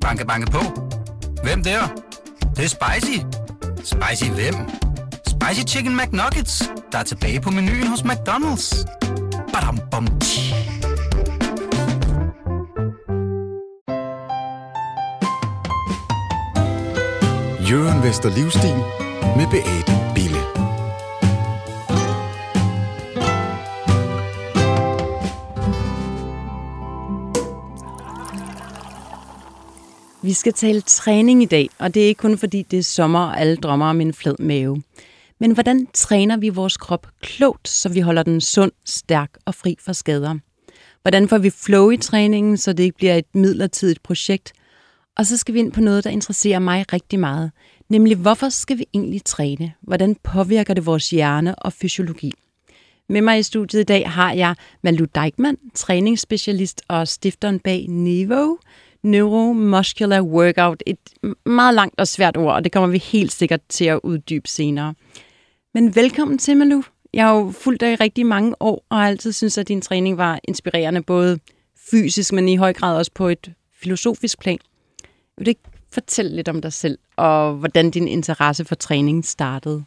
Banke, banke på. Hvem der? Det, det er spicy. Spicy hvem? Spicy Chicken McNuggets, der er tilbage på menuen hos McDonald's. Badum, bom, tji. Jørgen Vester Livstil med Beate Bille. Vi skal tale træning i dag, og det er ikke kun fordi det er sommer, og alle drømmer om en flad mave. Men hvordan træner vi vores krop klogt, så vi holder den sund, stærk og fri for skader? Hvordan får vi flow i træningen, så det ikke bliver et midlertidigt projekt? Og så skal vi ind på noget, der interesserer mig rigtig meget, nemlig hvorfor skal vi egentlig træne? Hvordan påvirker det vores hjerne og fysiologi? Med mig i studiet i dag har jeg Malu Dijkman, træningsspecialist og stifteren bag Nevo, Neuromuscular Workout. Et meget langt og svært ord, og det kommer vi helt sikkert til at uddybe senere. Men velkommen til, Malu. Jeg har jo fulgt dig i rigtig mange år, og har altid synes, at din træning var inspirerende, både fysisk, men i høj grad også på et filosofisk plan. Vil du ikke fortælle lidt om dig selv, og hvordan din interesse for træning startede?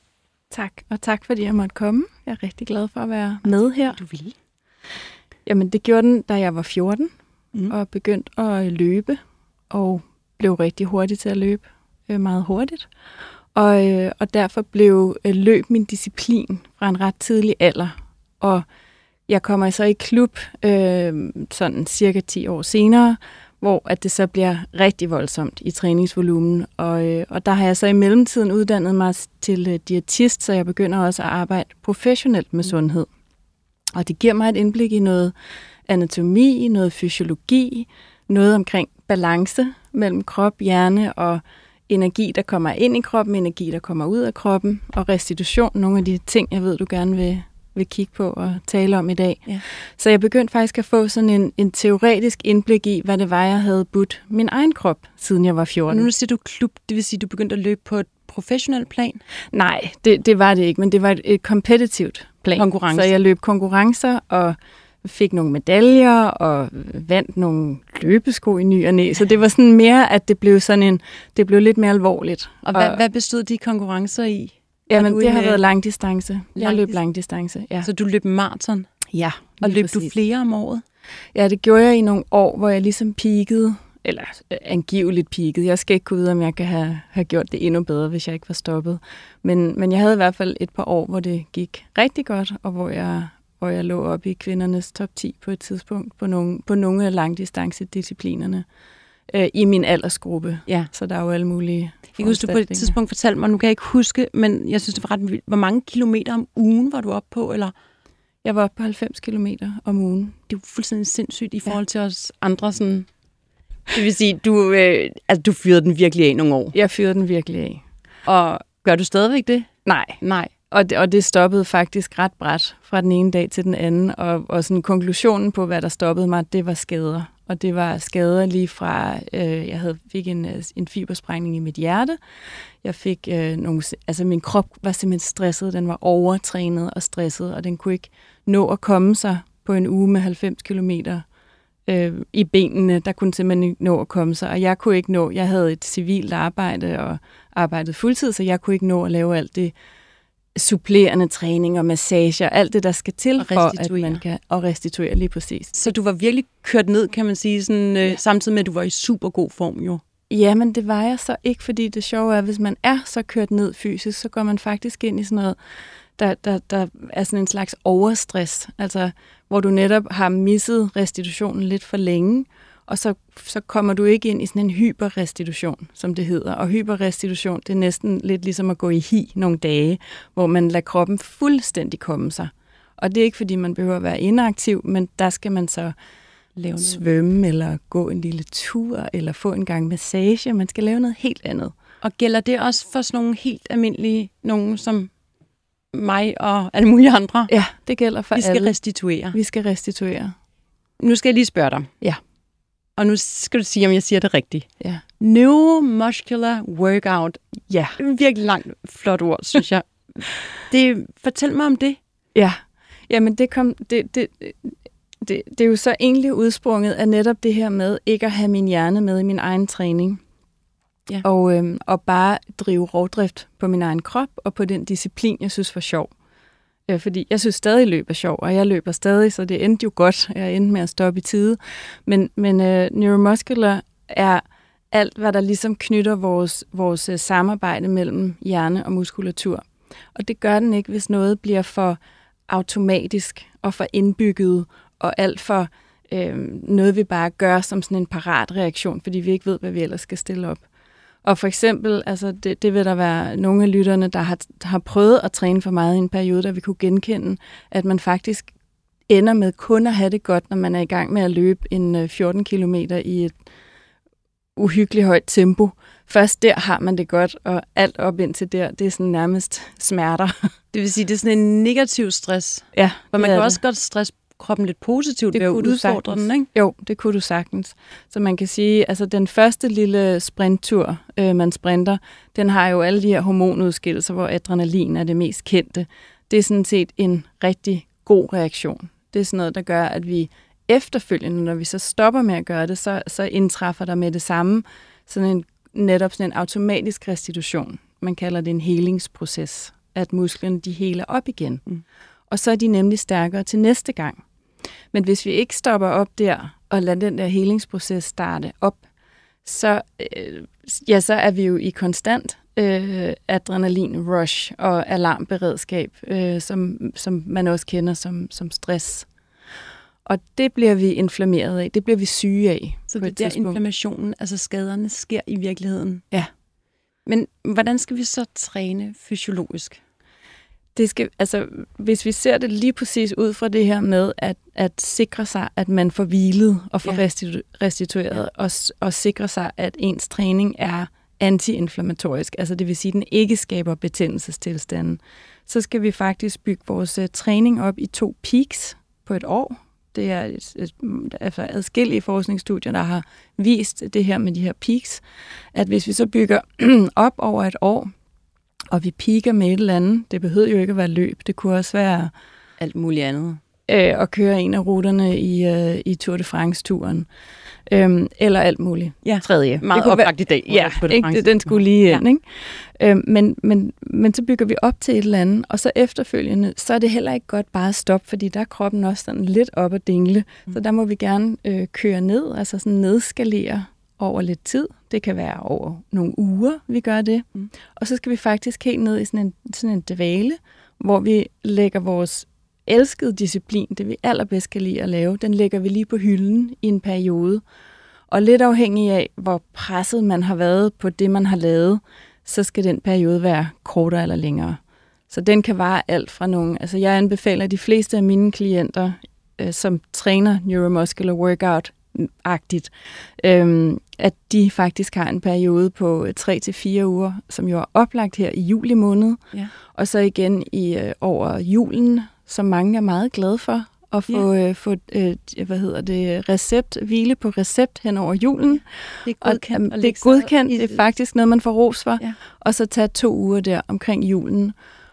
Tak, og tak fordi jeg måtte komme. Jeg er rigtig glad for at være med her. Du vil. Jamen, det gjorde den, da jeg var 14, mm. og begyndte at løbe, og blev rigtig hurtig til at løbe, øh, meget hurtigt. Og, øh, og derfor blev øh, løb min disciplin fra en ret tidlig alder. Og jeg kommer så i klub øh, sådan cirka 10 år senere, hvor at det så bliver rigtig voldsomt i træningsvolumen. Og, øh, og der har jeg så i mellemtiden uddannet mig til øh, diætist, så jeg begynder også at arbejde professionelt med sundhed. Og det giver mig et indblik i noget anatomi, noget fysiologi, noget omkring balance mellem krop, hjerne og energi, der kommer ind i kroppen, energi, der kommer ud af kroppen, og restitution, nogle af de ting, jeg ved, du gerne vil, vil kigge på og tale om i dag. Ja. Så jeg begyndte faktisk at få sådan en, en teoretisk indblik i, hvad det var, jeg havde budt min egen krop, siden jeg var 14. Og nu siger du klub, det vil sige, du begyndte at løbe på et professionelt plan? Nej, det, det var det ikke, men det var et, et kompetitivt plan. Konkurrence. Så jeg løb konkurrencer og fik nogle medaljer og vandt nogle løbesko i ny og næ. Så det var sådan mere, at det blev sådan en, det blev lidt mere alvorligt. Og hvad, hvad bestod de konkurrencer i? Jamen, du det har været langdistance. Jeg løb langdistance, ja. Så du løb maraton, ja, og løb du præcis. flere om året? Ja, det gjorde jeg i nogle år, hvor jeg ligesom peakede, eller øh, angiveligt peakede. Jeg skal ikke kunne vide, om jeg kan have, have gjort det endnu bedre, hvis jeg ikke var stoppet. Men, men jeg havde i hvert fald et par år, hvor det gik rigtig godt, og hvor jeg, hvor jeg lå op i kvindernes top 10 på et tidspunkt på nogle, på nogle af langdistancedisciplinerne øh, i min aldersgruppe. Ja. Så der er jo alle mulige Jeg kan huske, du på et tidspunkt fortalte mig, nu kan jeg ikke huske, men jeg synes, det var ret vildt. Hvor mange kilometer om ugen var du oppe på? Eller Jeg var oppe på 90 km om ugen. det er jo fuldstændig sindssygt i forhold til os andre. Sådan. Det vil sige, du, øh, altså, du fyrede den virkelig af nogle år. Jeg fyrede den virkelig af. Og gør du stadigvæk det? Nej, Nej. Og det, og det stoppede faktisk ret bræt fra den ene dag til den anden. Og, og sådan konklusionen på, hvad der stoppede mig, det var skader. Og det var skader lige fra, øh, jeg havde, fik en, øh, en fibersprængning i mit hjerte. Jeg fik øh, nogle, altså min krop var simpelthen stresset. Den var overtrænet og stresset, og den kunne ikke nå at komme sig på en uge med 90 kilometer øh, i benene. Der kunne simpelthen ikke nå at komme sig. Og jeg kunne ikke nå, jeg havde et civilt arbejde og arbejdede fuldtid, så jeg kunne ikke nå at lave alt det supplerende træning og massager, alt det, der skal til Og for, at man kan og restituere lige præcis. Så du var virkelig kørt ned, kan man sige, sådan, øh, Ja. samtidig med, at du var i super god form jo. Jamen, det var jeg så ikke, fordi det sjove er, at hvis man er så kørt ned fysisk, så går man faktisk ind i sådan noget, der, der, der er sådan en slags overstress, altså hvor du netop har misset restitutionen lidt for længe, og så, så kommer du ikke ind i sådan en hyperrestitution, som det hedder. Og hyperrestitution, det er næsten lidt ligesom at gå i hi nogle dage, hvor man lader kroppen fuldstændig komme sig. Og det er ikke, fordi man behøver at være inaktiv, men der skal man så Lave noget. svømme, eller gå en lille tur, eller få en gang massage. Man skal lave noget helt andet. Og gælder det også for sådan nogle helt almindelige, nogen som mig og alle mulige andre? Ja, det gælder for Vi skal alle. restituere. Vi skal restituere. Nu skal jeg lige spørge dig. Ja. Og nu skal du sige, om jeg siger det rigtigt. Ja. Neuromuscular workout. Ja. Virkelig langt, flot ord, synes jeg. Det, fortæl mig om det. Ja. Jamen, det kom... Det, det, det, det er jo så egentlig udsprunget af netop det her med ikke at have min hjerne med i min egen træning. Ja. Og, øhm, og bare drive rovdrift på min egen krop og på den disciplin, jeg synes var sjov. Ja, fordi jeg synes stadig løb er sjov, og jeg løber stadig, så det endte jo godt. Jeg endte med at stoppe i tide. Men, men øh, neuromuscular er alt, hvad der ligesom knytter vores, vores øh, samarbejde mellem hjerne og muskulatur. Og det gør den ikke, hvis noget bliver for automatisk og for indbygget og alt for øh, noget, vi bare gør som sådan en paratreaktion, fordi vi ikke ved, hvad vi ellers skal stille op. Og for eksempel, altså det, det vil der være nogle af lytterne, der har, har prøvet at træne for meget i en periode, der vi kunne genkende, at man faktisk ender med kun at have det godt, når man er i gang med at løbe en 14 øh, km i et uhyggeligt højt tempo. Først der har man det godt, og alt op indtil der, det er sådan nærmest smerter. Det vil sige, det er sådan en negativ stress. Ja, For man kan det. også godt stress kroppen lidt positivt det ved at udfordre den, ikke? Jo, det kunne du sagtens. Så man kan sige, altså den første lille sprinttur, øh, man sprinter, den har jo alle de her hormonudskillelser, hvor adrenalin er det mest kendte. Det er sådan set en rigtig god reaktion. Det er sådan noget, der gør, at vi efterfølgende, når vi så stopper med at gøre det, så, så indtræffer der med det samme sådan en, netop sådan en automatisk restitution. Man kalder det en helingsproces, at musklerne de heler op igen. Mm. Og så er de nemlig stærkere til næste gang. Men hvis vi ikke stopper op der og lader den der helingsproces starte op, så, øh, ja, så er vi jo i konstant øh, adrenalin-rush og alarmberedskab, øh, som, som man også kender som, som stress. Og det bliver vi inflammeret af, det bliver vi syge af. Så det er der tidspunkt. inflammationen, altså skaderne, sker i virkeligheden? Ja. Men hvordan skal vi så træne fysiologisk? Det skal, altså, hvis vi ser det lige præcis ud fra det her med at, at sikre sig, at man får hvilet og får ja. restitu- restitueret, ja. og, og sikre sig, at ens træning er antiinflammatorisk, altså det vil sige, at den ikke skaber betændelsestilstanden, så skal vi faktisk bygge vores uh, træning op i to peaks på et år. Det er et, et, altså adskillige forskningsstudier, der har vist det her med de her peaks, at hvis vi så bygger op over et år, og vi piker med et eller andet. Det behøver jo ikke at være løb. Det kunne også være alt muligt andet. Øh, at køre en af ruterne i, øh, i Tour de France-turen. Øhm, eller alt muligt. Ja, tredje. Meget oplagt i dag. Ja, ikke? den skulle lige ind. Ja. Ikke? Øhm, men, men, men så bygger vi op til et eller andet, og så efterfølgende, så er det heller ikke godt bare at stoppe, fordi der er kroppen også sådan lidt op at dingle. Mm. Så der må vi gerne øh, køre ned, altså sådan nedskalere over lidt tid. Det kan være over nogle uger, vi gør det. Mm. Og så skal vi faktisk helt ned i sådan en, sådan en dvale, hvor vi lægger vores elskede disciplin, det vi allerbedst kan lide at lave, den lægger vi lige på hylden i en periode. Og lidt afhængig af, hvor presset man har været på det, man har lavet, så skal den periode være kortere eller længere. Så den kan vare alt fra nogle... Altså jeg anbefaler de fleste af mine klienter, øh, som træner neuromuscular workout, agtigt, øhm, at de faktisk har en periode på 3 til fire uger, som jo er oplagt her i juli måned, ja. og så igen i øh, over julen, som mange er meget glade for, at få, ja. øh, få øh, hvad hedder det, recept, hvile på recept hen over julen. Det er godkendt. Og, det er godkendt, det er faktisk noget, man får ros for. Ja. Og så tage to uger der omkring julen.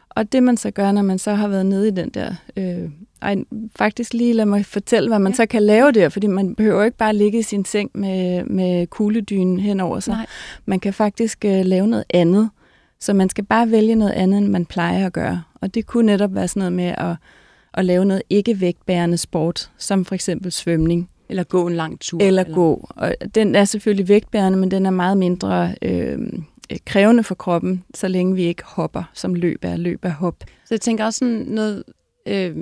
Og det man så gør, når man så har været nede i den der... Øh, ej, faktisk lige lad mig fortælle, hvad man ja. så kan lave der, fordi man behøver ikke bare ligge i sin seng med, med kugledynen henover sig. Nej. Man kan faktisk øh, lave noget andet. Så man skal bare vælge noget andet, end man plejer at gøre. Og det kunne netop være sådan noget med at, at lave noget ikke-vægtbærende sport, som for eksempel svømning. Eller gå en lang tur. Eller, eller gå. Og den er selvfølgelig vægtbærende, men den er meget mindre Øh, krævende for kroppen, så længe vi ikke hopper, som løb er løb er hop. Så jeg tænker også sådan noget... Øh,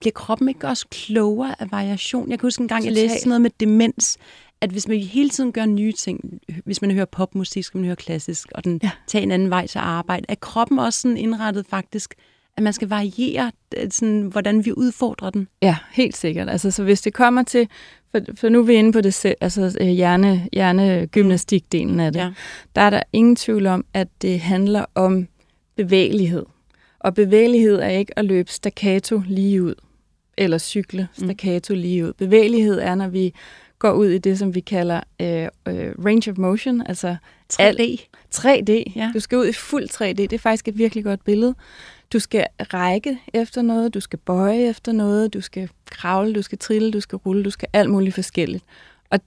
bliver kroppen ikke også klogere af variation? Jeg kan huske en gang, jeg læste sådan noget med demens, at hvis man hele tiden gør nye ting, hvis man hører popmusik, skal man høre klassisk, og den ja. tager en anden vej til arbejde, er kroppen også sådan indrettet faktisk, at man skal variere, øh, sådan, hvordan vi udfordrer den? Ja, helt sikkert. Altså, så hvis det kommer til for, for nu er vi inde på det, altså øh, hjerne, hjernegymnastikdelen af det. Ja. Der er der ingen tvivl om, at det handler om bevægelighed. Og bevægelighed er ikke at løbe staccato lige ud, eller cykle mm. staccato lige ud. Bevægelighed er, når vi går ud i det, som vi kalder øh, øh, range of motion, altså 3D. 3D. Ja. Du skal ud i fuld 3D. Det er faktisk et virkelig godt billede. Du skal række efter noget, du skal bøje efter noget, du skal kravle, du skal trille, du skal rulle, du skal alt muligt forskelligt. Og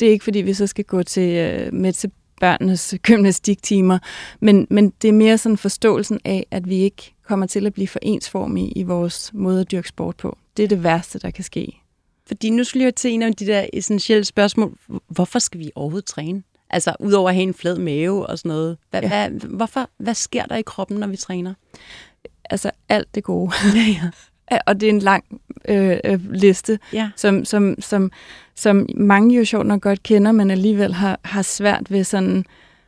det er ikke, fordi vi så skal gå til, øh, med til børnenes gymnastiktimer, men, men det er mere sådan forståelsen af, at vi ikke kommer til at blive for ensformige i vores måde at dyrke sport på. Det er det værste, der kan ske. Fordi nu skulle jeg til en af de der essentielle spørgsmål. Hvorfor skal vi overhovedet træne? Altså, udover at have en flad mave og sådan noget. Hvad, ja. hvad, hvorfor, hvad sker der i kroppen, når vi træner? Altså, alt det gode. ja. og det er en lang øh, øh, liste, Ja. som, som, som, som mange jo sjovt nok godt kender, men alligevel har, har svært ved sådan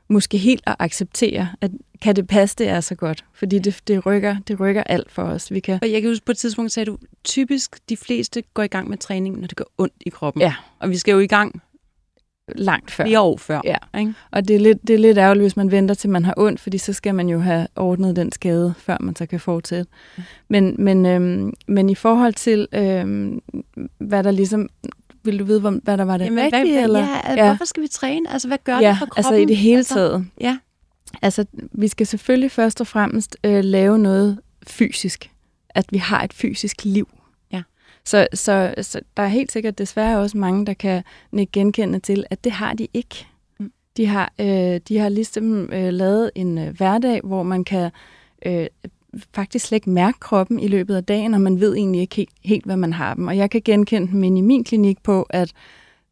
måske helt at acceptere, at kan det passe, det er så godt? Fordi det, det, rykker, det rykker alt for os. Vi kan, Og jeg kan huske, på et tidspunkt sagde du, typisk de fleste går i gang med træning, når det gør ondt i kroppen. Ja. Og vi skal jo i gang langt før. flere år før. Ja. Ikke? Og det er, lidt, det er lidt ærgerligt, hvis man venter til man har ondt, fordi så skal man jo have ordnet den skade, før man så kan fortsætte. Men, men, øhm, men i forhold til, øhm, hvad der ligesom... Vil du vide, hvad der var det Jamen, rigtige? hvad, eller? ja, ja. Hvorfor skal vi træne? Altså, hvad gør ja, det for kroppen? altså i det hele Altså, taget. Ja. Altså, vi skal selvfølgelig først og fremmest øh, lave noget fysisk. At vi har et fysisk liv. Ja. Så, så, så der er helt sikkert desværre også mange, der kan genkende til, at det har de ikke. Mm. De har, øh, de har ligesom øh, lavet en øh, hverdag, hvor man kan øh, faktisk slet ikke mærke kroppen i løbet af dagen, og man ved egentlig ikke helt, helt, hvad man har dem. Og jeg kan genkende dem inde i min klinik på, at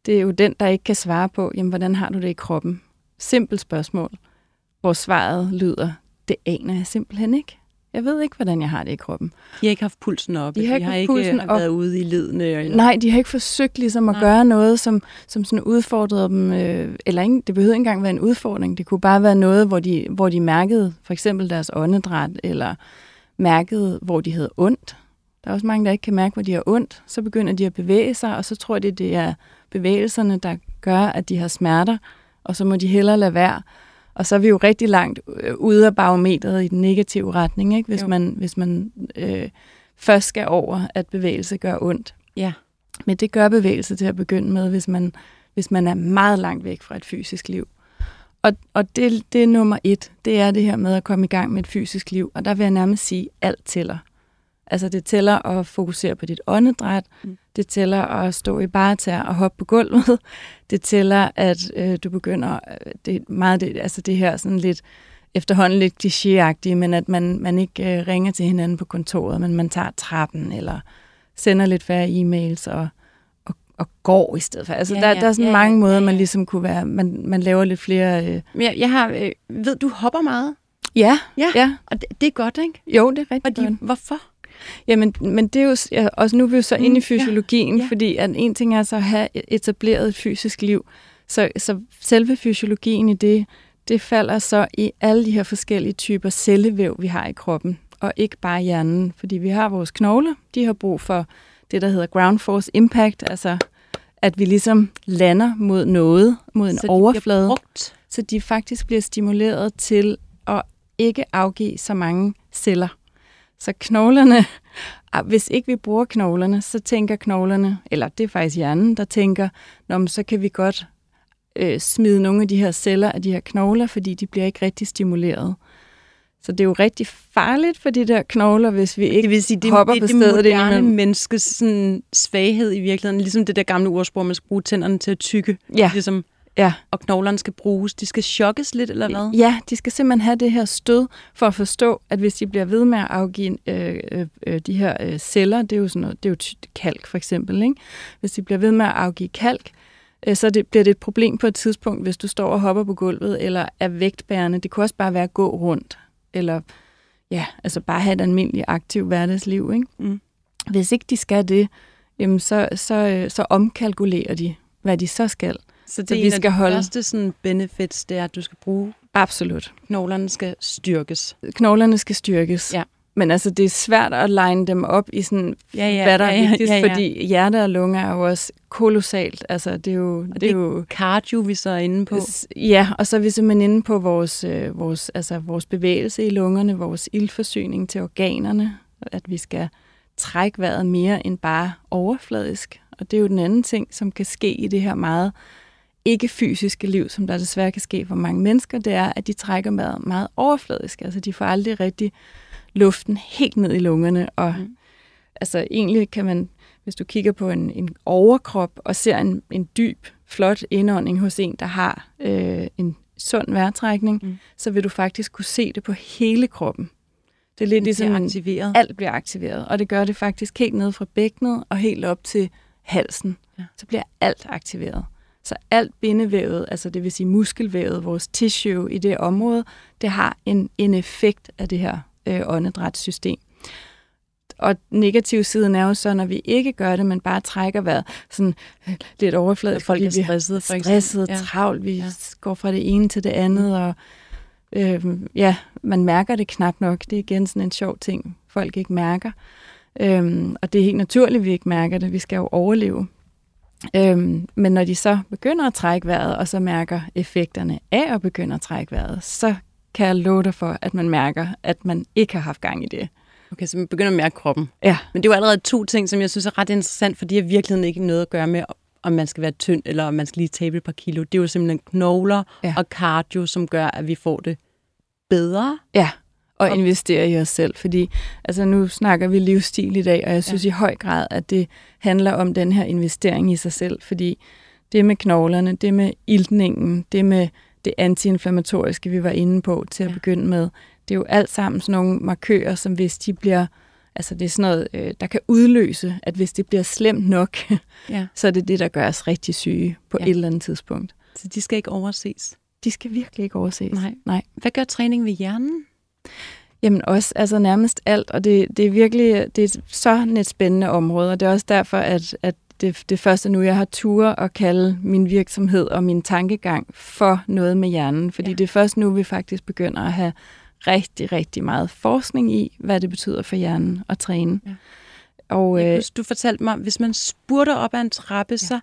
det er jo den, der ikke kan svare på, jamen, hvordan har du det i kroppen? Simpelt spørgsmål, hvor svaret lyder, det aner jeg simpelthen ikke. Jeg ved ikke, hvordan jeg har det i kroppen. De har ikke haft pulsen op. De har ikke de har ikke pulsen øh, op. været ude i ledene. Eller... Nej, de har ikke forsøgt ligesom at Nej. gøre noget, som, som sådan udfordrede dem, øh, eller ikke, det behøvede ikke engang være en udfordring. Det kunne bare være noget, hvor de, hvor de mærkede for eksempel deres åndedræt, eller mærkede, hvor de havde ondt. Der er også mange, der ikke kan mærke, hvor de har ondt. Så begynder de at bevæge sig, og så tror de, det er bevægelserne, der gør, at de har smerter, og så må de hellere lade være. Og så er vi jo rigtig langt øh, ude af barometret i den negative retning, ikke? Hvis, Jo. man, hvis man øh, først skal over, at bevægelse gør ondt. Ja. Men det gør bevægelse til at begynde med, hvis man, hvis man er meget langt væk fra et fysisk liv. Og, og det, det er nummer et. Det er det her med at komme i gang med et fysisk liv. Og der vil jeg nærmest sige, alt tæller. Altså det tæller at fokusere på dit åndedræt. Mm. Det tæller at stå i baretær og hoppe på gulvet. Det tæller, at øh, du begynder, øh, det er meget det, altså det her sådan lidt efterhånden lidt klichéagtige, men at man, man ikke øh, ringer til hinanden på kontoret, men man tager trappen, eller sender lidt færre e-mails og, og, og går i stedet for. Altså Ja, der, ja, der er sådan ja, mange ja, måder, ja, man ja. ligesom kunne være, man, man laver lidt flere... Øh, jeg, jeg har, øh, ved du hopper meget, ja, Ja. ja, og det, det er godt, ikke? jo, det er rigtig Fordi, godt. hvorfor? Jamen, men det er jo, ja, også nu er vi jo så Mm, inde i fysiologien, ja. ja, fordi at en ting er så at have etableret et fysisk liv, så, så selve fysiologien i det, det falder så i alle de her forskellige typer cellevæv, vi har i kroppen, og ikke bare hjernen, fordi vi har vores knogler, de har brug for det, der hedder ground force impact, altså at vi ligesom lander mod noget, mod en Så overflade brugt. så de faktisk bliver stimuleret til at ikke afgive så mange celler. Så knoglerne, ah, hvis ikke vi bruger knoglerne, så tænker knoglerne, eller det er faktisk hjernen, der tænker, Nå, så kan vi godt øh, smide nogle af de her celler af de her knogler, fordi de bliver ikke rigtig stimuleret. Så det er jo rigtig farligt for de der knogler, hvis vi ikke Det vil sige, det, hopper det, på det stedet moderne indimellem. menneskes sådan, svaghed i virkeligheden. Ligesom det der gamle ordsprog, man skal bruge tænderne til at tykke. Ja, Ligesom, ja. og knoglerne skal bruges. De skal chokkes lidt, eller hvad? Ja, de skal simpelthen have det her stød for at forstå, at hvis de bliver ved med at afgive øh, øh, øh, de her øh, celler, det er jo sådan noget, det er jo kalk for eksempel, ikke? hvis de bliver ved med at afgive kalk, øh, så det, bliver det et problem på et tidspunkt, hvis du står og hopper på gulvet, eller er vægtbærende. Det kunne også bare være at gå rundt, eller ja, altså bare have et almindeligt aktivt hverdagsliv. Ikke? Mm. Hvis ikke de skal det, jamen så, så, øh, så omkalkulerer de, hvad de så skal. Så det Så er vi en af skal de holde- første sådan, benefits, det er, at du skal bruge Absolut. knoglerne skal styrkes. knoglerne skal styrkes. Ja. Men altså, det er svært at line dem op i sådan, Ja, ja, hvad der er ja, ja, vigtigst, ja, ja. fordi hjerte og lunger er jo også kolossalt. Altså, det er jo... Og det, det er jo Cardio, vi så er inde på. Ja, og så er vi simpelthen inde på vores, øh, vores, altså vores bevægelse i lungerne, vores ildforsyning til organerne, at vi skal trække vejret mere end bare overfladisk. Og det er jo den anden ting, som kan ske i det her meget ikke-fysiske liv, som der desværre kan ske for mange mennesker, det er, at de trækker meget, meget overfladisk. Altså de får aldrig rigtig luften helt ned i lungerne. Og mm. altså egentlig kan man, hvis du kigger på en, en overkrop og ser en, en dyb, flot indånding hos en, der har øh, en sund vejrtrækning, mm. så vil du faktisk kunne se det på hele kroppen. Det er lidt det ligesom, aktiveret. alt bliver aktiveret, og det gør det faktisk helt ned fra bækkenet og helt op til halsen. Ja. Så bliver alt aktiveret. Så alt bindevævet, altså det vil sige muskelvævet, vores tissue i det område, det har en, en effekt af det her øh, åndedrætssystem. Og negativ siden er jo så, når vi ikke gør det, men bare trækker vejret sådan lidt overfladisk. Folk er stressede, for Stresset, ja. travlt, vi ja. går fra det ene til det andet, mm. og øh, ja, man mærker det knap nok. Det er igen sådan en sjov ting, folk ikke mærker. Øhm, og det er helt naturligt, at vi ikke mærker det. Vi skal jo overleve. Øhm, men når de så begynder at trække vejret, og så mærker effekterne af at begynde at trække vejret, så kan jeg love dig for, at man mærker, at man ikke har haft gang i det. Okay, så man begynder at mærke kroppen. Ja. Men det er jo allerede to ting, som jeg synes er ret interessant, for de har virkelig ikke noget at gøre med, om man skal være tynd, eller om man skal lige tabe et par kilo. Det er jo simpelthen knogler ja. og cardio, som gør, at vi får det bedre. Ja, og, investere i os selv. Fordi altså, nu snakker vi livsstil i dag, og jeg synes ja. i høj grad, at det handler om den her investering i sig selv. Fordi det med knoglerne, det med iltningen, det med det antiinflammatoriske, vi var inde på til at ja. begynde med, det er jo alt sammen sådan nogle markører, som hvis de bliver, altså det er sådan noget, øh, der kan udløse, at hvis det bliver slemt nok, ja. så er det det, der gør os rigtig syge på ja. et eller andet tidspunkt. Så de skal ikke overses? De skal virkelig ikke overses. Nej. Nej. Hvad gør træning ved hjernen? Jamen også altså nærmest alt, og det, det er virkelig det er så et spændende område, og det er også derfor, at, at det, det første nu, jeg har tur at kalde min virksomhed og min tankegang for noget med hjernen, fordi ja. det er først nu, vi faktisk begynder at have rigtig, rigtig meget forskning i, hvad det betyder for hjernen at træne. Ja. Og, øh, du fortalte mig, hvis man spurter op ad en trappe, ja. så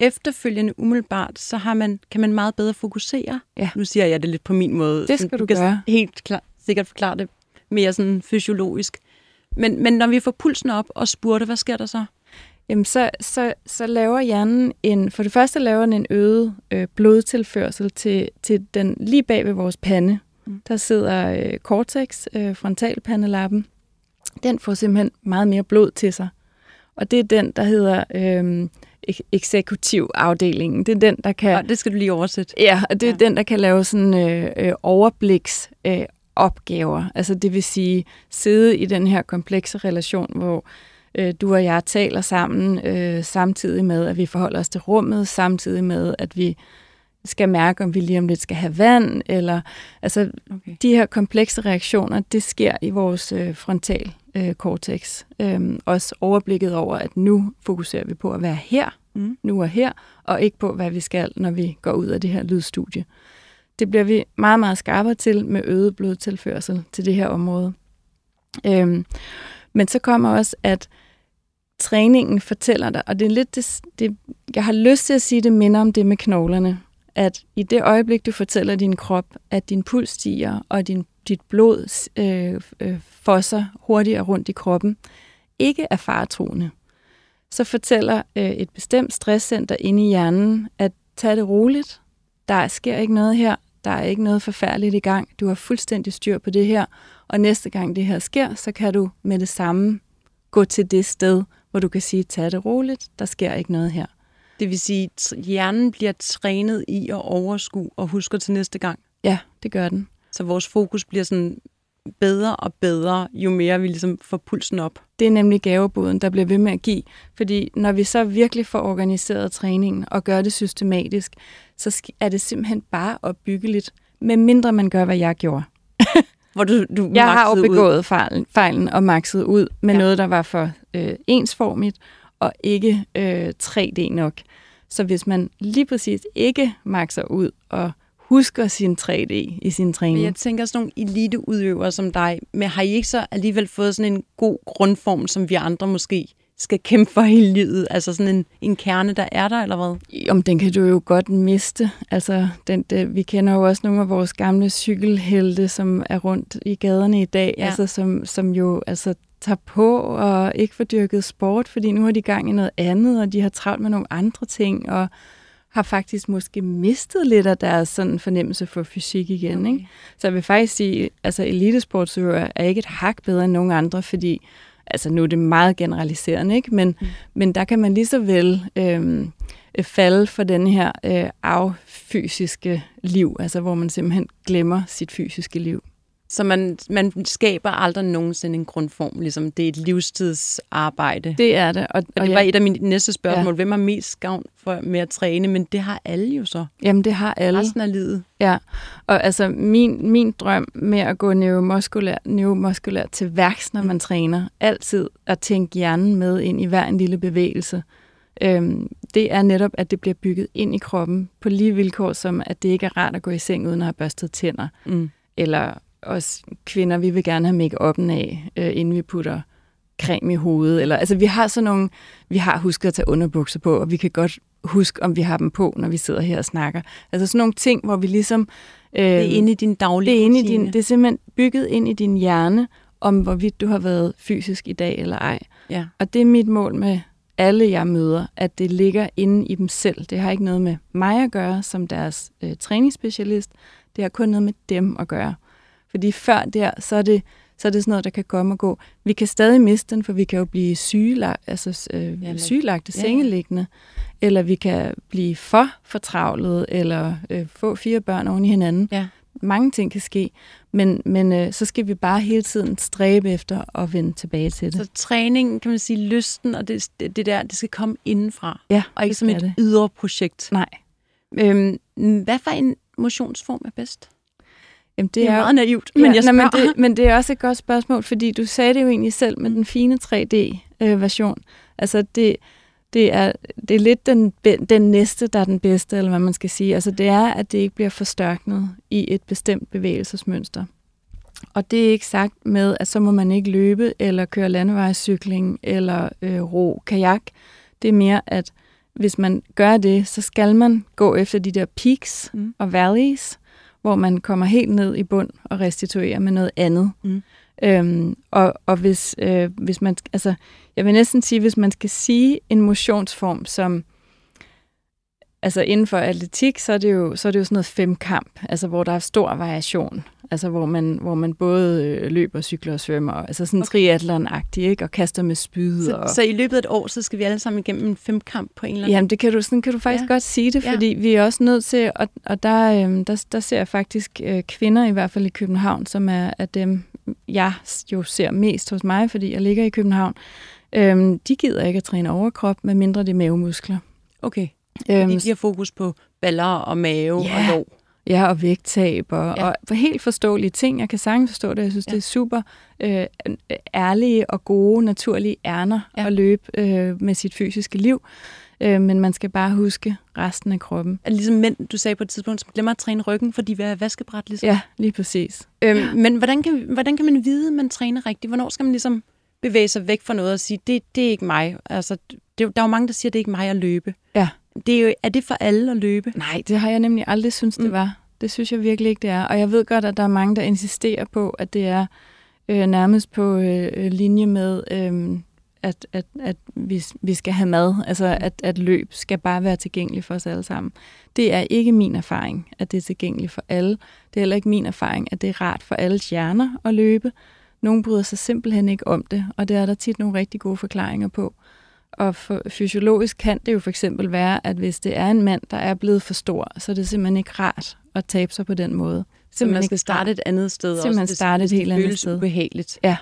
efterfølgende umiddelbart, så har man, kan man meget bedre fokusere. Ja. Nu siger jeg det lidt på min måde. Det skal du, du kan gøre. helt klar, sikkert forklare det mere sådan fysiologisk. Men, men når vi får pulsen op og spurter, hvad sker der så? Jamen, så, så, så laver hjernen en, for det første laver den en øget øh, blodtilførsel til, til den lige bag ved vores pande. Mm. Der sidder øh, cortex, øh, frontalpandelappen. Den får simpelthen meget mere blod til sig. Og det er den, der hedder øh, eksekutiv afdelingen. Det er den, der kan... Ja, det skal du lige oversætte. Ja, og det er ja. den, der kan lave sådan øh, øh, overbliks øh, opgaver. Altså det vil sige sidde i den her komplekse relation, hvor øh, du og jeg taler sammen, øh, samtidig med, at vi forholder os til rummet, samtidig med, at vi skal mærke, om vi lige om lidt skal have vand, eller altså okay. de her komplekse reaktioner, det sker i vores øh, frontal øh, cortex. Øhm, også overblikket over, at nu fokuserer vi på at være her, mm. nu og her, og ikke på, hvad vi skal, når vi går ud af det her lydstudie. Det bliver vi meget, meget skarpere til med øget blodtilførsel til det her område. Øhm, men så kommer også, at træningen fortæller dig, og det er lidt det, det, jeg har lyst til at sige, det minder om det med knoglerne, at i det øjeblik, du fortæller din krop, at din puls stiger, og din, dit blod øh, øh, fosser hurtigere rundt i kroppen, ikke er faretruende, så fortæller øh, et bestemt stresscenter inde i hjernen, at tag det roligt, der sker ikke noget her, der er ikke noget forfærdeligt i gang, du har fuldstændig styr på det her, og næste gang det her sker, så kan du med det samme gå til det sted, hvor du kan sige, tag det roligt, der sker ikke noget her. Det vil sige, at hjernen bliver trænet i at overskue og husker til næste gang? Ja, det gør den. Så vores fokus bliver sådan bedre og bedre, jo mere vi ligesom får pulsen op. Det er nemlig gaveboden, der bliver ved med at give. Fordi når vi så virkelig får organiseret træningen og gør det systematisk, så er det simpelthen bare opbyggeligt, med mindre man gør, hvad jeg gjorde. Hvor du, du jeg har jo begået fejlen, fejlen og makset ud med ja. noget, der var for øh, ensformigt og ikke øh, 3D nok. Så hvis man lige præcis ikke makser ud og husker sin 3D i sin træning. Men jeg tænker sådan nogle eliteudøvere som dig, men har I ikke så alligevel fået sådan en god grundform, som vi andre måske skal kæmpe for hele livet? Altså sådan en, en kerne, der er der, eller hvad? Om den kan du jo godt miste. Altså, den, det, vi kender jo også nogle af vores gamle cykelhelte, som er rundt i gaderne i dag, ja. altså, som, som jo, altså, tager på og ikke får dyrket sport, fordi nu har de gang i noget andet, og de har travlt med nogle andre ting, og har faktisk måske mistet lidt af deres sådan fornemmelse for fysik igen. Okay. Ikke? Så jeg vil faktisk sige, at altså, elitesportsøvere er ikke et hak bedre end nogen andre, fordi altså nu er det meget generaliserende, ikke? Men, mm. men der kan man lige så vel øhm, falde for den her øh, affysiske liv, altså hvor man simpelthen glemmer sit fysiske liv. Så man, man skaber aldrig nogensinde en grundform, ligesom det er et livstidsarbejde. Det er det. Og, og det var ja. et af mine næste spørgsmål. Ja. Hvem har mest gavn for, med at træne? Men det har alle jo så. Jamen, det har alle. Resten af livet. Ja, og altså min, min drøm med at gå neuromuskulær, neuromuskulær til værks, når man træner, altid at tænke hjernen med ind i hver en lille bevægelse, øhm, det er netop, at det bliver bygget ind i kroppen på lige vilkår, som at det ikke er rart at gå i seng uden at have børstet tænder. Mm. Eller os kvinder, vi vil gerne have make-up'en af, øh, inden vi putter creme i hovedet. Eller, altså, vi har sådan nogle, vi har husket at tage underbukser på, og vi kan godt huske, om vi har dem på, når vi sidder her og snakker. Altså sådan nogle ting, hvor vi ligesom... Øh, det er inde i din daglige det er, inde i din, det er simpelthen bygget ind i din hjerne, om hvorvidt du har været fysisk i dag eller ej. Ja. Og det er mit mål med alle, jeg møder, at det ligger inde i dem selv. Det har ikke noget med mig at gøre som deres øh, træningsspecialist. Det har kun noget med dem at gøre. Fordi før der, så er det, så er det sådan noget, der kan komme og gå. Vi kan stadig miste den, for vi kan jo blive sygelagt, altså, øh, ja, sygelagte, ja. sengeliggende, eller vi kan blive for fortravlet, eller øh, få fire børn oven i hinanden. Ja. Mange ting kan ske, men, men øh, så skal vi bare hele tiden stræbe efter at vende tilbage til det. Så træningen, kan man sige, lysten og det, det, det der, det skal komme indenfra, ja, og ikke som et det. ydre projekt. Nej. Øhm, hvad for en motionsform er bedst? Jamen, det, det er, meget naivt, men ja, jeg nej, men, det, men det er også et godt spørgsmål, fordi du sagde det jo egentlig selv med den fine 3D-version. Øh, altså, det, det, er, det er lidt den, den næste, der er den bedste, eller hvad man skal sige. Altså, det er, at det ikke bliver forstørknet i et bestemt bevægelsesmønster. Og det er ikke sagt med, at så må man ikke løbe, eller køre landevejscykling, eller øh, ro kajak. Det er mere, at hvis man gør det, så skal man gå efter de der peaks mm. og valleys, hvor man kommer helt ned i bund og restituerer med noget andet. Mm. Øhm, og og hvis, øh, hvis man, altså, jeg vil næsten sige, hvis man skal sige en motionsform, som altså inden for atletik, så er det jo, så er det jo sådan noget femkamp, altså hvor der er stor variation. Altså hvor man, hvor man både øh, løber, cykler og svømmer. Altså sådan okay. triathlon-agtig, ikke? Og kaster med spyd. Så, og... så i løbet af et år, så skal vi alle sammen igennem en femkamp på en eller anden Jamen, det kan du, sådan kan du faktisk ja. godt sige det, fordi ja. vi er også nødt til, og, og der, øhm, der, der ser jeg faktisk øh, kvinder, i hvert fald i København, som er, er dem, jeg jo ser mest hos mig, fordi jeg ligger i København. Øhm, de gider ikke at træne overkrop, med mindre det er mavemuskler. Okay. Øhm, fordi de har fokus på baller og mave ja. og lov. Ja, og vægttab og, ja. og for helt forståelige ting. Jeg kan sagtens forstå det. Jeg synes, ja. det er super øh, ærlige og gode, naturlige ærner ja. at løbe øh, med sit fysiske liv. Øh, men man skal bare huske resten af kroppen. Er ligesom mænd, du sagde på et tidspunkt, som glemmer at træne ryggen, fordi vi er vaskebræt? Ligesom? Ja, lige præcis. Øhm, ja. Men hvordan kan, hvordan kan man vide, at man træner rigtigt? Hvornår skal man ligesom bevæge sig væk fra noget og sige, det, det er ikke mig? Altså, det, der er jo mange, der siger, det er ikke mig at løbe. Ja det er, jo, er det for alle at løbe? Nej, det har jeg nemlig aldrig synes, mm. det var. Det synes jeg virkelig ikke, det er. Og jeg ved godt, at der er mange, der insisterer på, at det er øh, nærmest på øh, linje med, øh, at, at, at vi, vi skal have mad. Altså, at, at løb skal bare være tilgængelig for os alle sammen. Det er ikke min erfaring, at det er tilgængeligt for alle. Det er heller ikke min erfaring, at det er rart for alle hjerner at løbe. Nogle bryder sig simpelthen ikke om det, og det er der tit nogle rigtig gode forklaringer på. Og for, fysiologisk kan det jo for eksempel være, at hvis det er en mand, der er blevet for stor, så er det simpelthen ikke rart at tabe sig på den måde. Så man skal starte et andet sted simpelthen også. starte et helt andet sted. ubehageligt. Ja.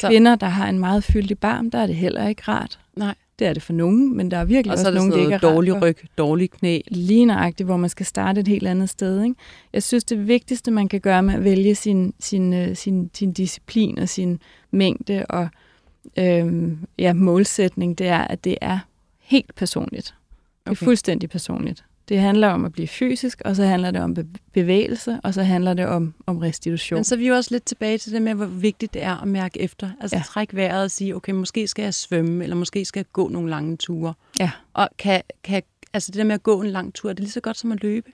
Kvinder, der har en meget fyldig barm, der er det heller ikke rart. Nej. Det er det for nogen, men der er virkelig og også nogen, der ikke er dårlig ryg, dårlig knæ. Lige nøjagtigt, hvor man skal starte et helt andet sted. Ikke? Jeg synes, det vigtigste, man kan gøre med at vælge sin, sin, øh, sin, sin disciplin og sin mængde og øh, ja, målsætning, det er, at det er helt personligt. Det er okay. fuldstændig personligt. Det handler om at blive fysisk, og så handler det om bevægelse, og så handler det om, om restitution. Men så er vi jo også lidt tilbage til det med, hvor vigtigt det er at mærke efter. Altså ja. træk vejret og sige, okay, måske skal jeg svømme, eller måske skal jeg gå nogle lange ture. Ja. Og kan, kan, altså det der med at gå en lang tur, er det lige så godt som at løbe?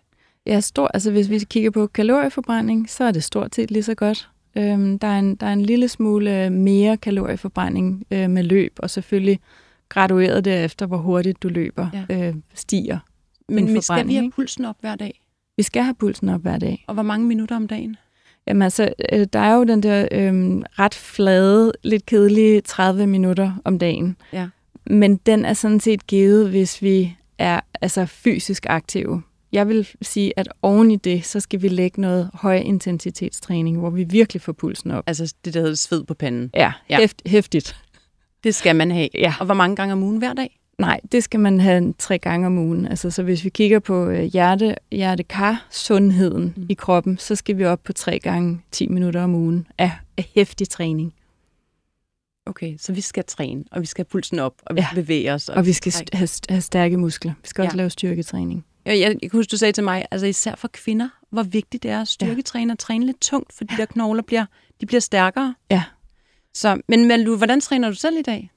Ja, stor, altså hvis vi kigger på kalorieforbrænding, så er det stort set lige så godt. Øhm, der, er en, der er en lille smule mere kalorieforbrænding øh, med løb, og selvfølgelig gradueret derefter, hvor hurtigt du løber, Ja. øh, stiger. Men en vi skal vi have pulsen op hver dag? Vi skal have pulsen op hver dag. Og hvor mange minutter om dagen? Jamen altså, øh, der er jo den der øh, ret flade, lidt kedelige 30 minutter om dagen. Ja. Men den er sådan set givet, hvis vi er altså fysisk aktive. Jeg vil sige, at oven i det, så skal vi lægge noget høj intensitetstræning, hvor vi virkelig får pulsen op. Altså det, der hedder sved på panden. Ja, Ja. Hæft, hæftigt. Det skal man have. Ja. Og hvor mange gange om ugen hver dag? Nej, det skal man have tre gange om ugen. Altså, så hvis vi kigger på øh, hjerte, hjerte-kar-sundheden Mm. mm. i kroppen, så skal vi op på tre gange 10 minutter om ugen af, af hæftig træning. Okay, så vi skal træne, og vi skal have pulsen op, og vi Ja. skal bevæge os. Og vi skal st- have, have stærke muskler. Vi skal også Ja. lave styrketræning. Jeg, jeg, jeg kan huske, du sagde til mig, altså især for kvinder, hvor vigtigt det er at styrketræne og træne lidt tungt, for de der knogler bliver, de bliver stærkere. Ja. Så, men Malu, hvordan træner du selv i dag?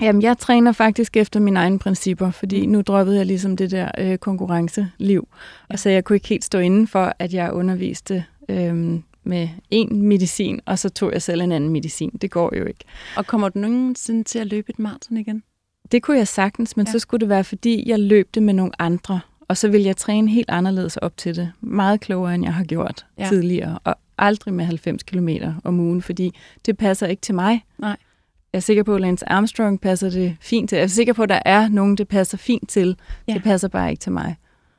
Jamen, jeg træner faktisk efter mine egne principper, fordi nu droppede jeg ligesom det der øh, konkurrenceliv. Ja. Og så jeg kunne ikke helt stå inden for, at jeg underviste øh, med en medicin, og så tog jeg selv en anden medicin. Det går jo ikke. Og kommer du nogensinde til at løbe et maraton igen? Det kunne jeg sagtens, men Ja. ja. så skulle det være, fordi jeg løb det med nogle andre. Og så ville jeg træne helt anderledes op til det. Meget klogere, end jeg har gjort Ja. tidligere. Og aldrig med 90 km om ugen, fordi det passer ikke til mig. Nej. Jeg er sikker på, at Lance Armstrong passer det fint til. Jeg er sikker på, at der er nogen, det passer fint til. Ja. Det passer bare ikke til mig.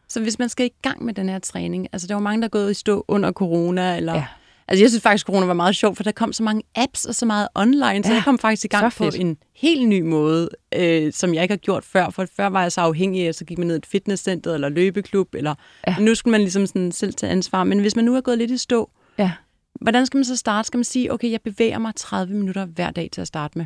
Så hvis man skal i gang med den her træning, altså der var mange, der er gået i stå under corona, eller... Ja. Altså jeg synes faktisk, corona var meget sjovt, for der kom så mange apps og så meget online, så Ja, jeg kom faktisk i gang på en helt ny måde, øh, som jeg ikke har gjort før. For før var jeg så afhængig af, så gik man ned i et fitnesscenter eller løbeklub, eller Ja. nu skulle man ligesom sådan selv tage ansvar. Men hvis man nu er gået lidt i stå, Ja. hvordan skal man så starte? Skal man sige, okay, jeg bevæger mig 30 minutter hver dag til at starte med?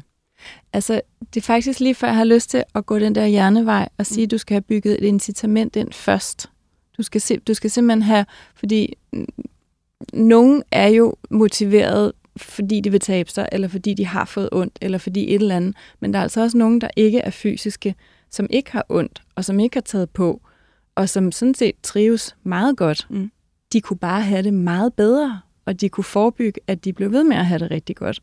Altså, det er faktisk lige før, jeg har lyst til at gå den der hjernevej og sige, at du skal have bygget et incitament ind først. Du skal, se, du skal simpelthen have, fordi nogen er jo motiveret, fordi de vil tabe sig, eller fordi de har fået ondt, eller fordi et eller andet. Men der er altså også nogen, der ikke er fysiske, som ikke har ondt, og som ikke har taget på, og som sådan set trives meget godt. Mm. De kunne bare have det meget bedre, og de kunne forebygge, at de blev ved med at have det rigtig godt.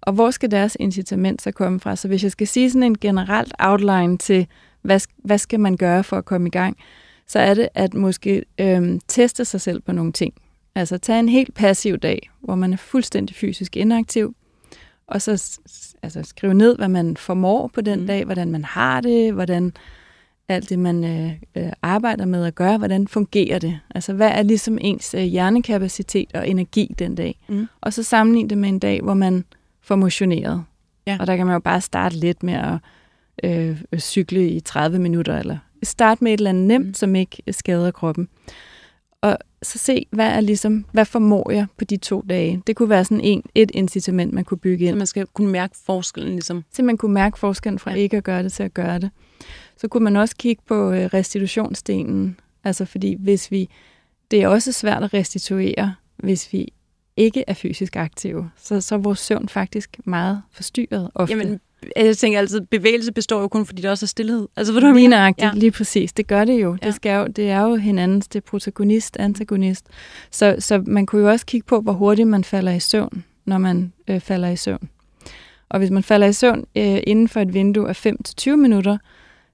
Og hvor skal deres incitament så komme fra? Så hvis jeg skal sige sådan en generelt outline til, hvad, hvad skal man gøre for at komme i gang, så er det at måske øhm, teste sig selv på nogle ting. Altså tage en helt passiv dag, hvor man er fuldstændig fysisk inaktiv, og så altså, skrive ned, hvad man formår på den Mm. dag, hvordan man har det, hvordan alt det, man øh, øh, arbejder med at gøre, hvordan fungerer det? Altså, hvad er ligesom ens øh, hjernekapacitet og energi den dag? Mm. Og så sammenligne det med en dag, hvor man får motioneret. Ja. Og der kan man jo bare starte lidt med at øh, øh, cykle i 30 minutter, eller starte med et eller andet nemt, Mm. mm. som ikke skader kroppen. Og så se, hvad er ligesom, hvad formår jeg på de to dage? Det kunne være sådan en, et incitament, man kunne bygge Så ind. man skal kunne mærke forskellen ligesom. Så man kunne mærke forskellen fra Ja. ja. ikke at gøre det til at gøre det. Så kunne man også kigge på øh, restitutionsdelen. Altså fordi hvis vi, det er også svært at restituere, hvis vi ikke er fysisk aktive. Så, så er vores søvn faktisk meget forstyrret ofte. Jamen, jeg tænker altid, bevægelse består jo kun, fordi der også er stillhed. Altså, du, hvad Lige mener? nøjagtigt, Ja. lige præcis. Det gør det jo. Ja. Det, skal jo. det er jo hinandens, det er protagonist, antagonist. Så, så man kunne jo også kigge på, hvor hurtigt man falder i søvn, når man øh, falder i søvn. Og hvis man falder i søvn øh, inden for et vindue af 5-20 minutter,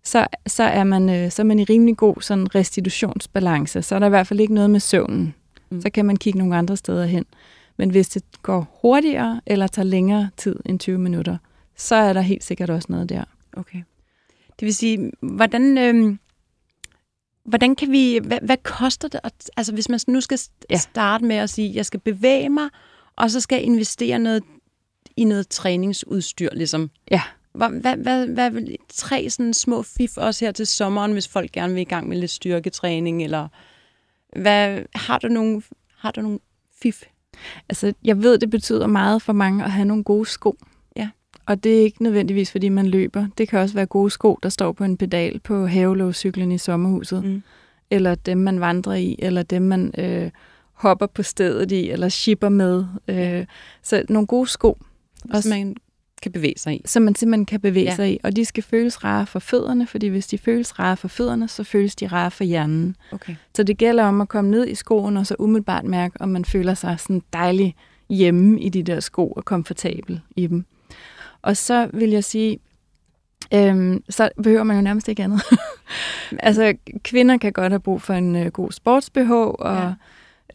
så, så, er man, øh, så er man i rimelig god sådan restitutionsbalance. Så er der i hvert fald ikke noget med søvnen. Mm. Så kan man kigge nogle andre steder hen. Men hvis det går hurtigere eller tager længere tid end 20 minutter, så er der helt sikkert også noget der. Okay. Det vil sige, hvordan, øhm, hvordan kan vi, hvad, hvad koster det, at, altså hvis man nu skal. Ja. starte med at sige, jeg skal bevæge mig, og så skal jeg investere noget, i noget træningsudstyr, ligesom. Ja. Hvad, hvad, hvad, hvad vil tre sådan små fif også her til sommeren, hvis folk gerne vil i gang med lidt styrketræning, eller hvad, har du nogle, har du nogle fif? Altså, jeg ved, det betyder meget for mange at have nogle gode sko. Og det er ikke nødvendigvis, fordi man løber. Det kan også være gode sko, der står på en pedal på havelåscyklen i sommerhuset. Mm. Eller dem, man vandrer i, eller dem, man øh, hopper på stedet i, eller shipper med. Øh, så nogle gode sko, Også, man kan bevæge sig i. som man simpelthen kan bevæge ja. sig i. Og de skal føles rare for fødderne, fordi hvis de føles rare for fødderne, så føles de rare for hjernen. Okay. Så det gælder om at komme ned i skoen, og så umiddelbart mærke, om man føler sig sådan dejlig hjemme i de der sko og komfortabel i dem. Og så vil jeg sige, øhm, så behøver man jo nærmest ikke andet. altså, kvinder kan godt have brug for en øh, god sports-BH, og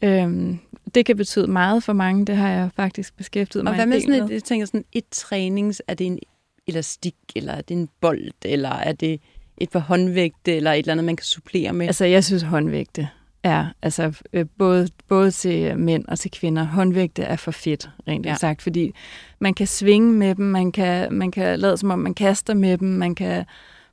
ja. øhm, det kan betyde meget for mange. Det har jeg faktisk beskæftiget mig Og hvad med sådan et, jeg tænker sådan et trænings, er det en elastik, eller er det en bold, eller er det et par håndvægte, eller et eller andet, man kan supplere med? Altså, jeg synes håndvægte er, altså øh, både, både til mænd og til kvinder, håndvægte er for fedt, rent ja. sagt, fordi man kan svinge med dem, man kan, man kan lade som om, man kaster med dem, man kan,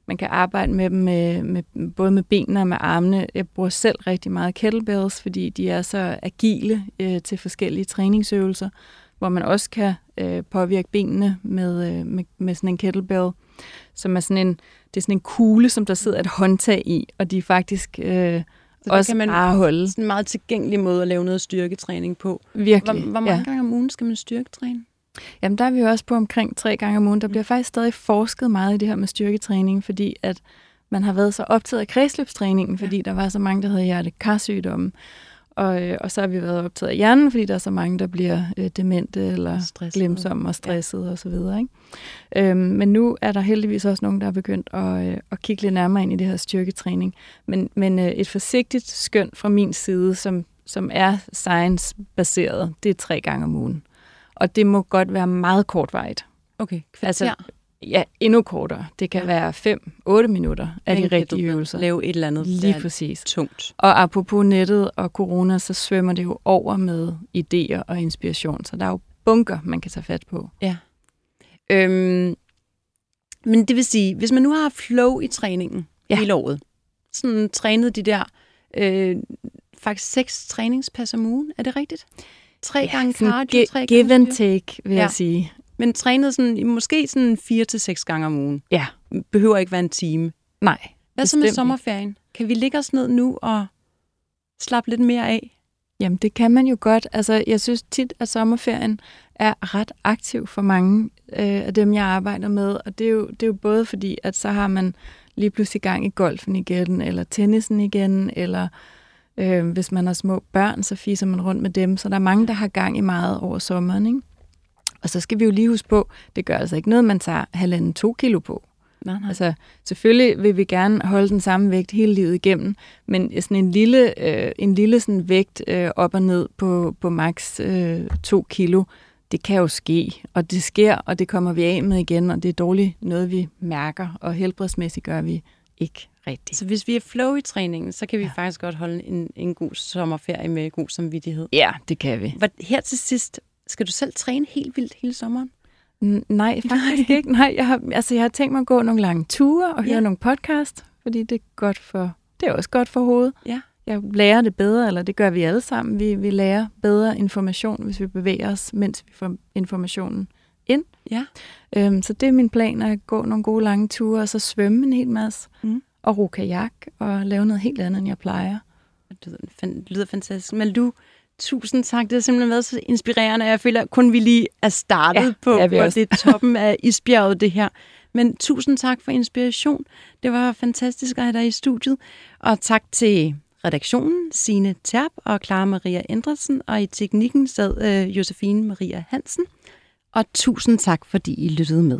man kan arbejde med dem med, med, både med benene og med armene. Jeg bruger selv rigtig meget kettlebells, fordi de er så agile øh, til forskellige træningsøvelser, hvor man også kan øh, påvirke benene med, øh, med, med sådan en kettlebell, som er sådan en, det er sådan en kugle, som der sidder et håndtag i, og de er faktisk... Øh, så også kan man bare holde. Sådan en meget tilgængelig måde at lave noget styrketræning på. Virkelig. Hvor, hvor mange ja. gange om ugen skal man styrketræne? Jamen, der er vi jo også på omkring tre gange om ugen. Der bliver faktisk stadig forsket meget i det her med styrketræning, fordi at man har været så optaget af kredsløbstræningen, fordi ja. der var så mange, der havde hjertekarsygdomme. Og, øh, og så har vi været optaget af hjernen, fordi der er så mange, der bliver øh, demente eller stresset. glemsomme og stresset ja. osv. Øhm, men nu er der heldigvis også nogen, der er begyndt at, øh, at kigge lidt nærmere ind i det her styrketræning. Men, men øh, et forsigtigt skøn fra min side, som, som er science-baseret, det er tre gange om ugen. Og det må godt være meget kortvarigt. Okay, kvarter. Altså, Ja, endnu kortere. Det kan ja. være 5-8 minutter af de rigtige øvelser. Lave et eller andet Lige præcis. tungt. Og apropos nettet og corona, så svømmer det jo over med idéer og inspiration. Så der er jo bunker, man kan tage fat på. Ja. Øhm, men det vil sige, hvis man nu har flow i træningen ja. hele året, sådan trænet de der øh, faktisk seks træningspas om ugen, er det rigtigt? Tre ja, gange cardio, tre gange Give and take, vil ja. jeg sige. Men trænet sådan, måske sådan fire til seks gange om ugen. Ja. Behøver ikke være en time. Nej. Hvad så med sommerferien? Kan vi ligge os ned nu og slappe lidt mere af? Jamen, det kan man jo godt. Altså, jeg synes tit, at sommerferien er ret aktiv for mange øh, af dem, jeg arbejder med. Og det er, jo, det er jo både fordi, at så har man lige pludselig gang i golfen igen, eller tennisen igen, eller øh, hvis man har små børn, så fiser man rundt med dem. Så der er mange, der har gang i meget over sommeren, ikke? Og så skal vi jo lige huske på, det gør altså ikke noget, man tager halvanden to kilo på. Nej, nej. Altså, selvfølgelig vil vi gerne holde den samme vægt hele livet igennem, men sådan en lille, øh, en lille sådan vægt øh, op og ned på, på maks øh, to kilo, det kan jo ske, og det sker, og det kommer vi af med igen, og det er dårligt noget, vi mærker, og helbredsmæssigt gør vi ikke rigtigt. Så hvis vi er flow i træningen, så kan vi ja. faktisk godt holde en, en god sommerferie med god samvittighed. Ja, det kan vi. Her til sidst, skal du selv træne helt vildt hele sommeren? N- nej, faktisk Nej. ikke. Nej, jeg har, altså, jeg har tænkt mig at gå nogle lange ture og høre ja. nogle podcast, fordi det er godt for, det er også godt for hovedet. Ja. Jeg lærer det bedre, eller det gør vi alle sammen. Vi, vi lærer bedre information, hvis vi bevæger os, mens vi får informationen ind. Ja. Øhm, så det er min plan, at gå nogle gode lange ture, og så svømme en hel masse, mm. og ro kajak, og lave noget helt andet, end jeg plejer. Det lyder fantastisk. Men du, Tusind tak. Det har simpelthen været så inspirerende. Jeg føler, at kun vi lige er startet ja, på, på det er toppen af isbjerget, det her. Men tusind tak for inspiration. Det var fantastisk at have dig i studiet. Og tak til redaktionen, Sine Terp og Clara Maria Endresen. Og i teknikken sad øh, Josefine Maria Hansen. Og tusind tak, fordi I lyttede med.